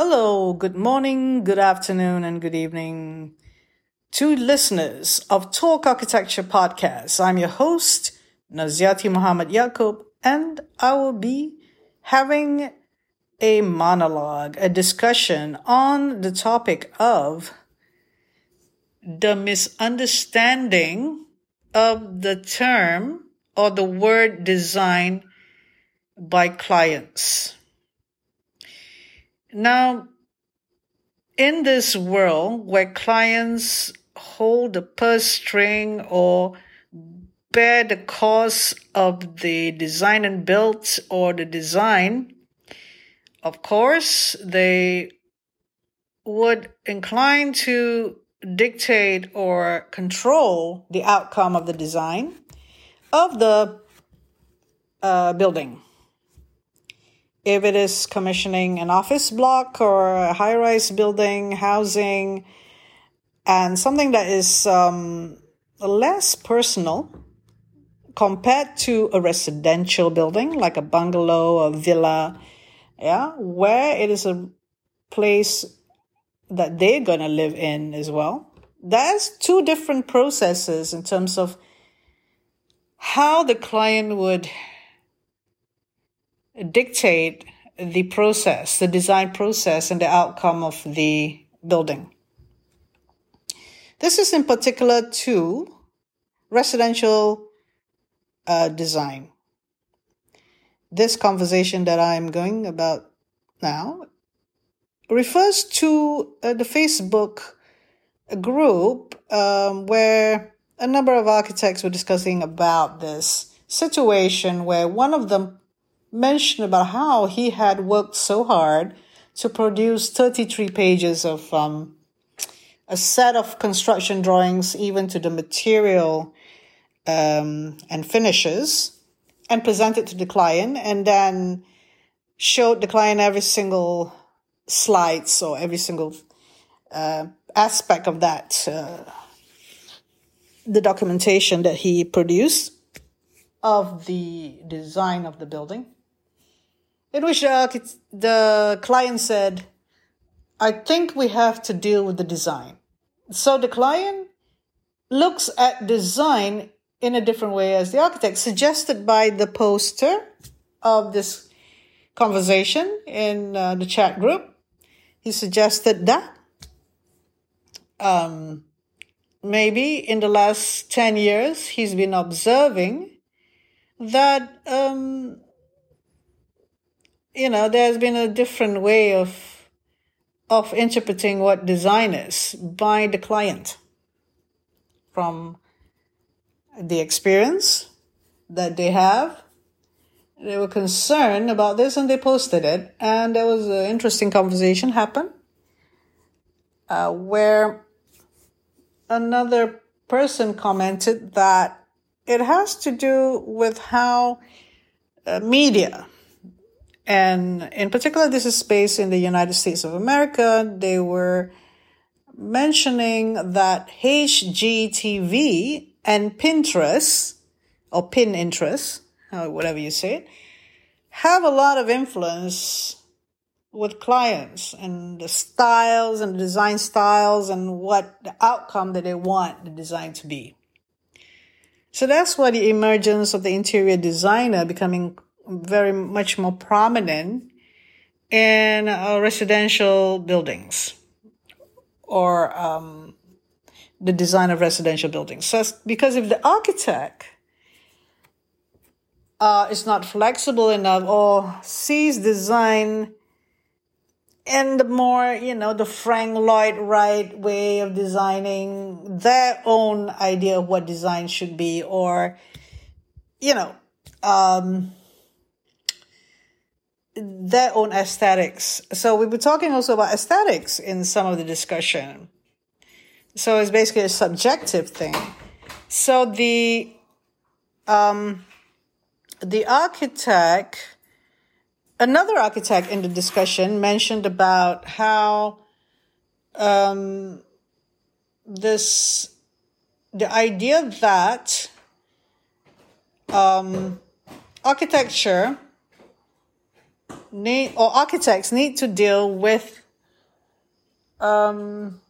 Hello, good morning, good afternoon, and good evening to listeners of Talk Architecture Podcast. I'm your host, Naziati Muhammad Yaqub, and I will be having a monologue, a discussion on the topic of the misunderstanding of the term or the word design by clients. Now, in this world where clients hold the purse string or bear the cost of the design and build or the design, of course, they would incline to dictate or control the outcome of the design of the uh, building. If it is commissioning an office block or a high rise building, housing, and something that is um, less personal compared to a residential building like a bungalow or villa, yeah, where it is a place that they're going to live in as well. There's two different processes in terms of how the client would dictate the process, the design process, and the outcome of the building. This is in particular to residential uh, design. This conversation that I'm going about now refers to uh, the Facebook group um, where a number of architects were discussing about this situation where one of them mentioned about how he had worked so hard to produce 33 pages of um, a set of construction drawings, even to the material um, and finishes, and present it to the client, and then showed the client every single slides or every single uh, aspect of that, uh, the documentation that he produced of the design of the building, in which the, the client said, I think we have to deal with the design. So the client looks at design in a different way as the architect, suggested by the poster of this conversation in uh, the chat group he suggested that um, maybe in the last 10 years he's been observing that um, you know there's been a different way of of interpreting what design is by the client from the experience that they have they were concerned about this and they posted it. And there was an interesting conversation happen uh, where another person commented that it has to do with how uh, media, and in particular, this is based in the United States of America, they were mentioning that HGTV and Pinterest, or Pinterest, whatever you say it, have a lot of influence with clients and the styles and the design styles and what the outcome that they want the design to be. So that's why the emergence of the interior designer becoming very much more prominent in uh, residential buildings or um, the design of residential buildings. So because if the architect uh, is not flexible enough or sees design in the more, you know, the Frank Lloyd Wright way of designing their own idea of what design should be or, you know, um, their own aesthetics. So we were talking also about aesthetics in some of the discussion. So it's basically a subjective thing. So the, um, the architect, another architect in the discussion mentioned about how um, this, the idea that um, architecture need, or architects need to deal with um,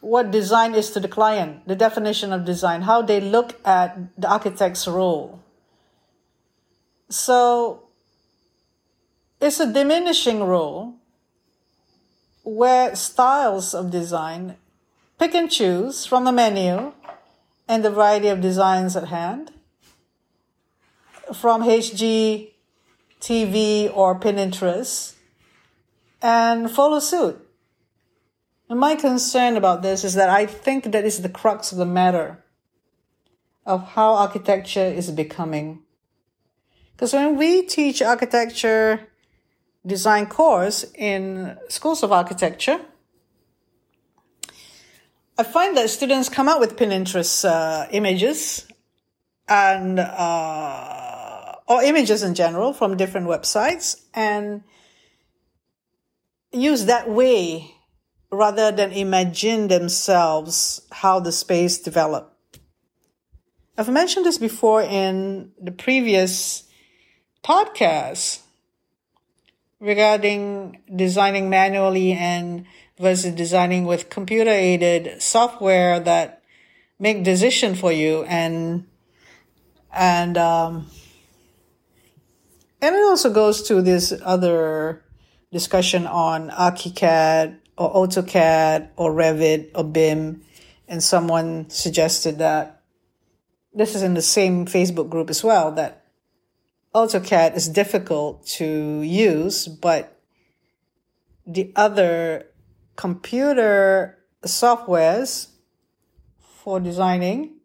what design is to the client, the definition of design, how they look at the architect's role. So it's a diminishing role where styles of design pick and choose from the menu and the variety of designs at hand from HG, TV, or Pinterest and follow suit. And my concern about this is that I think that is the crux of the matter of how architecture is becoming. Because when we teach architecture design course in schools of architecture, I find that students come out with Pinterest uh, images and uh, or images in general from different websites and use that way rather than imagine themselves how the space developed. I've mentioned this before in the previous podcast regarding designing manually and versus designing with computer aided software that make decision for you and and um, and it also goes to this other discussion on ArchiCAD or AutoCAD or Revit or BIM, and someone suggested that this is in the same Facebook group as well that AutoCAD is difficult to use, but the other computer softwares for designing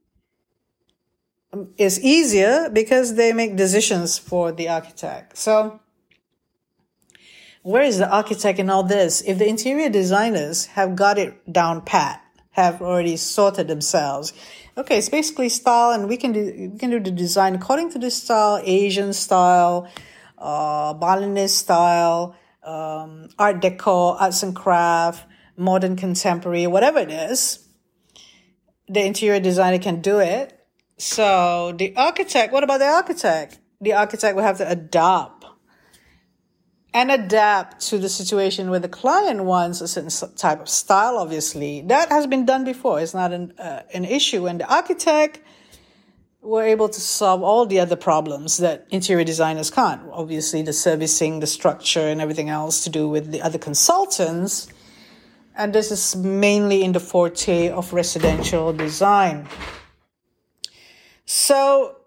is easier because they make decisions for the architect. So where is the architect in all this? If the interior designers have got it down pat, have already sorted themselves, okay, it's basically style, and we can do we can do the design according to this style, Asian style, uh, Balinese style, um, Art Deco, arts and craft, modern contemporary, whatever it is. The interior designer can do it. So the architect, what about the architect? The architect will have to adopt and adapt to the situation where the client wants a certain type of style, obviously. That has been done before. It's not an, uh, an issue. And the architect were able to solve all the other problems that interior designers can't. Obviously, the servicing, the structure, and everything else to do with the other consultants. And this is mainly in the forte of residential design. So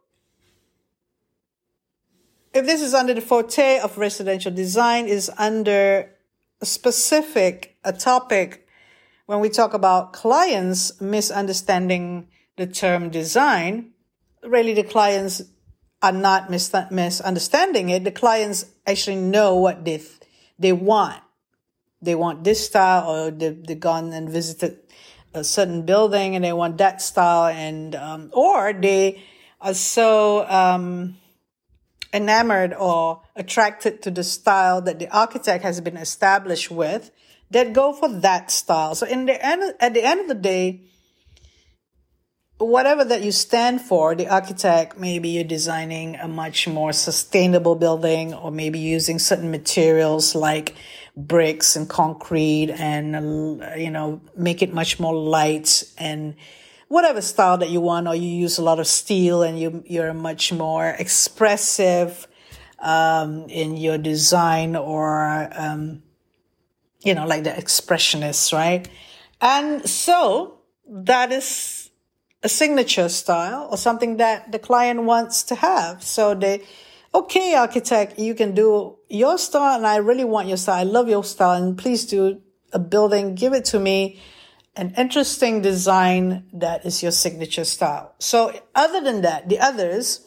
if this is under the forte of residential design, is under a specific a topic when we talk about clients misunderstanding the term design. Really, the clients are not mis- misunderstanding it. The clients actually know what they they want. They want this style, or they they gone and visited a certain building and they want that style, and um, or they are so. Um, enamored or attracted to the style that the architect has been established with that go for that style. So in the end, at the end of the day, whatever that you stand for, the architect, maybe you're designing a much more sustainable building or maybe using certain materials like bricks and concrete and, you know, make it much more light and whatever style that you want, or you use a lot of steel and you, you're much more expressive, um, in your design or, um, you know, like the expressionists, right? And so that is a signature style or something that the client wants to have. So they, okay, architect, you can do your style and I really want your style. I love your style and please do a building. Give it to me an interesting design that is your signature style. So other than that, the others,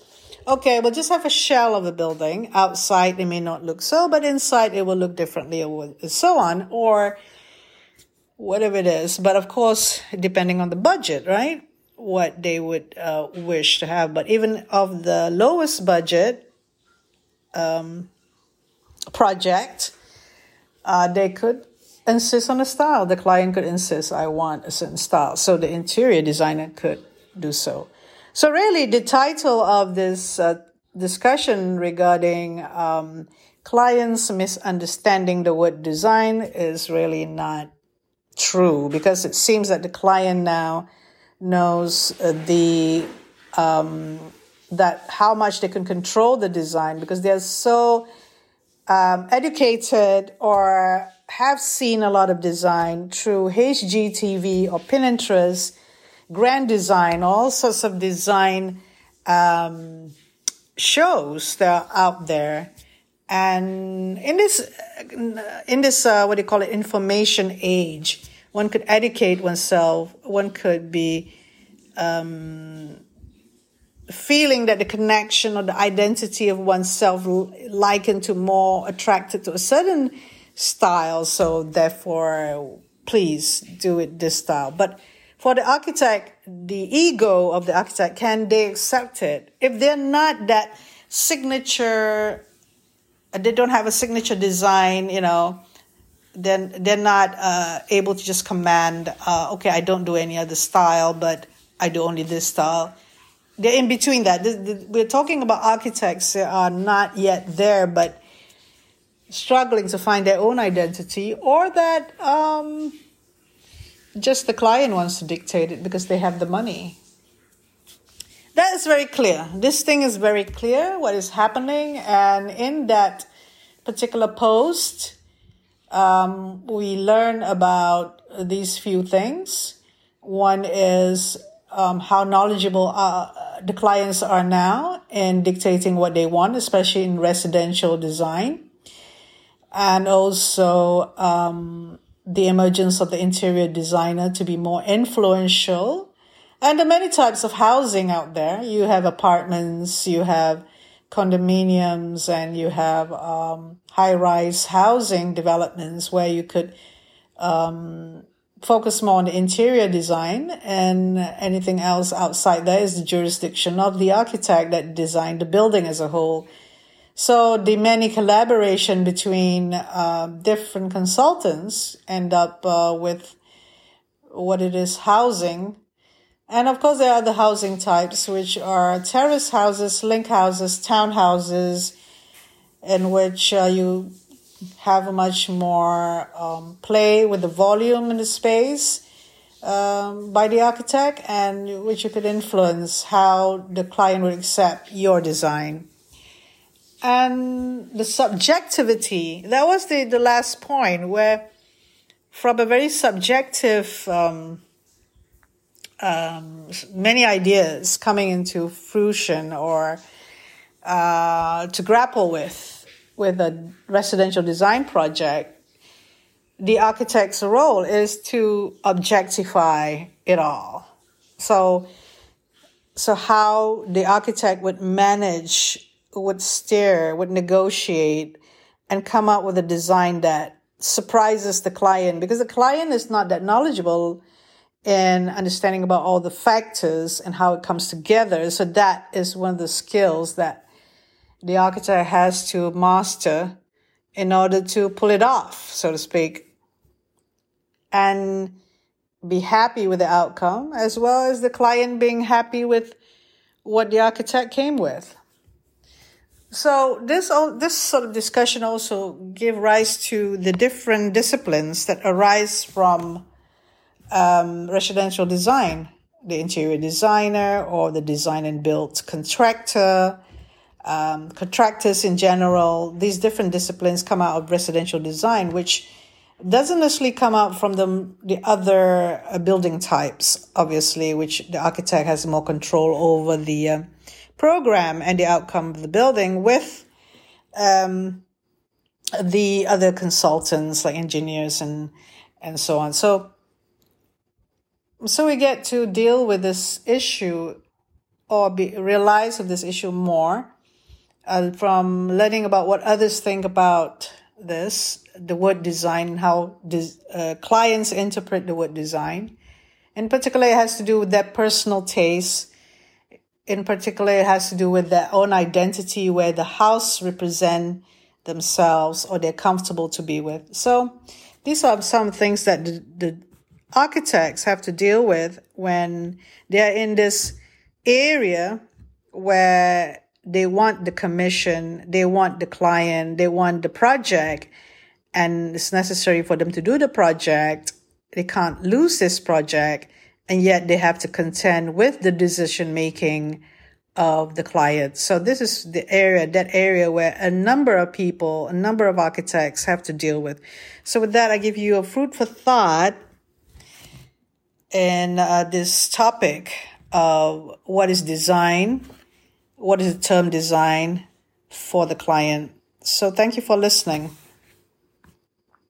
okay, we'll just have a shell of the building. Outside, it may not look so, but inside it will look differently or so on, or whatever it is. But of course, depending on the budget, right? What they would uh, wish to have. But even of the lowest budget um, project, uh, they could insist on a style. The client could insist, I want a certain style. So the interior designer could do so. So really, the title of this uh, discussion regarding um, clients misunderstanding the word design is really not true because it seems that the client now knows uh, the um, that how much they can control the design because they're so um, educated or have seen a lot of design through HGTV or Pinterest, Grand Design, all sorts of design um, shows that are out there. And in this, in this, uh, what do you call it, information age, one could educate oneself. One could be um, feeling that the connection or the identity of oneself likened to more attracted to a certain style. So therefore, please do it this style. But for the architect, the ego of the architect, can they accept it? If they're not that signature, they don't have a signature design, you know, then they're not uh, able to just command, uh, okay, I don't do any other style, but I do only this style. They're in between that. We're talking about architects that are not yet there, but struggling to find their own identity, or that um, just the client wants to dictate it because they have the money. That is very clear. This thing is very clear what is happening, and in that particular post, um, we learn about these few things. One is um, how knowledgeable uh, the clients are now in dictating what they want, especially in residential design, and also um, the emergence of the interior designer to be more influential. And the many types of housing out there. You have apartments, you have condominiums, and you have um, high rise housing developments where you could um, focus more on the interior design and anything else outside there is the jurisdiction of the architect that designed the building as a whole. So the many collaboration between uh, different consultants end up uh, with what it is housing. And of course, there are the housing types, which are terrace houses, link houses, townhouses, in which uh, you have much more um, play with the volume in the space um, by the architect, and which you could influence how the client would accept your design. And the subjectivity, that was the, the last point where from a very subjective, um, um, many ideas coming into fruition or uh, to grapple with with a residential design project, the architect's role is to objectify it all. So, so how the architect would manage, would steer, would negotiate, and come up with a design that surprises the client because the client is not that knowledgeable in understanding about all the factors and how it comes together. So that is one of the skills that the architect has to master in order to pull it off, so to speak, and be happy with the outcome, as well as the client being happy with what the architect came with. So this this sort of discussion also give rise to the different disciplines that arise from um, residential design, the interior designer or the design and build contractor, um, contractors in general, these different disciplines come out of residential design, which doesn't necessarily come out from the, the other uh, building types, obviously, which the architect has more control over the uh, program and the outcome of the building with um, the other consultants like engineers and and so on. So so we get to deal with this issue or be, realize of this issue more uh, from learning about what others think about this, the word design, how des- uh, clients interpret the word design. In particular, it has to do with their personal taste. In particular, it has to do with their own identity, where the house represent themselves or they're comfortable to be with. So these are some things that the, the architects have to deal with when they're in this area where they want the commission, they want the client, they want the project, and it's necessary for them to do the project. They can't lose this project, and yet they have to contend with the decision making of the client. So this is the area, that area where a number of people, a number of architects have to deal with. So with that, I give you a fruit for thought in uh, this topic of what is design, what is the term design for the client. So thank you for listening.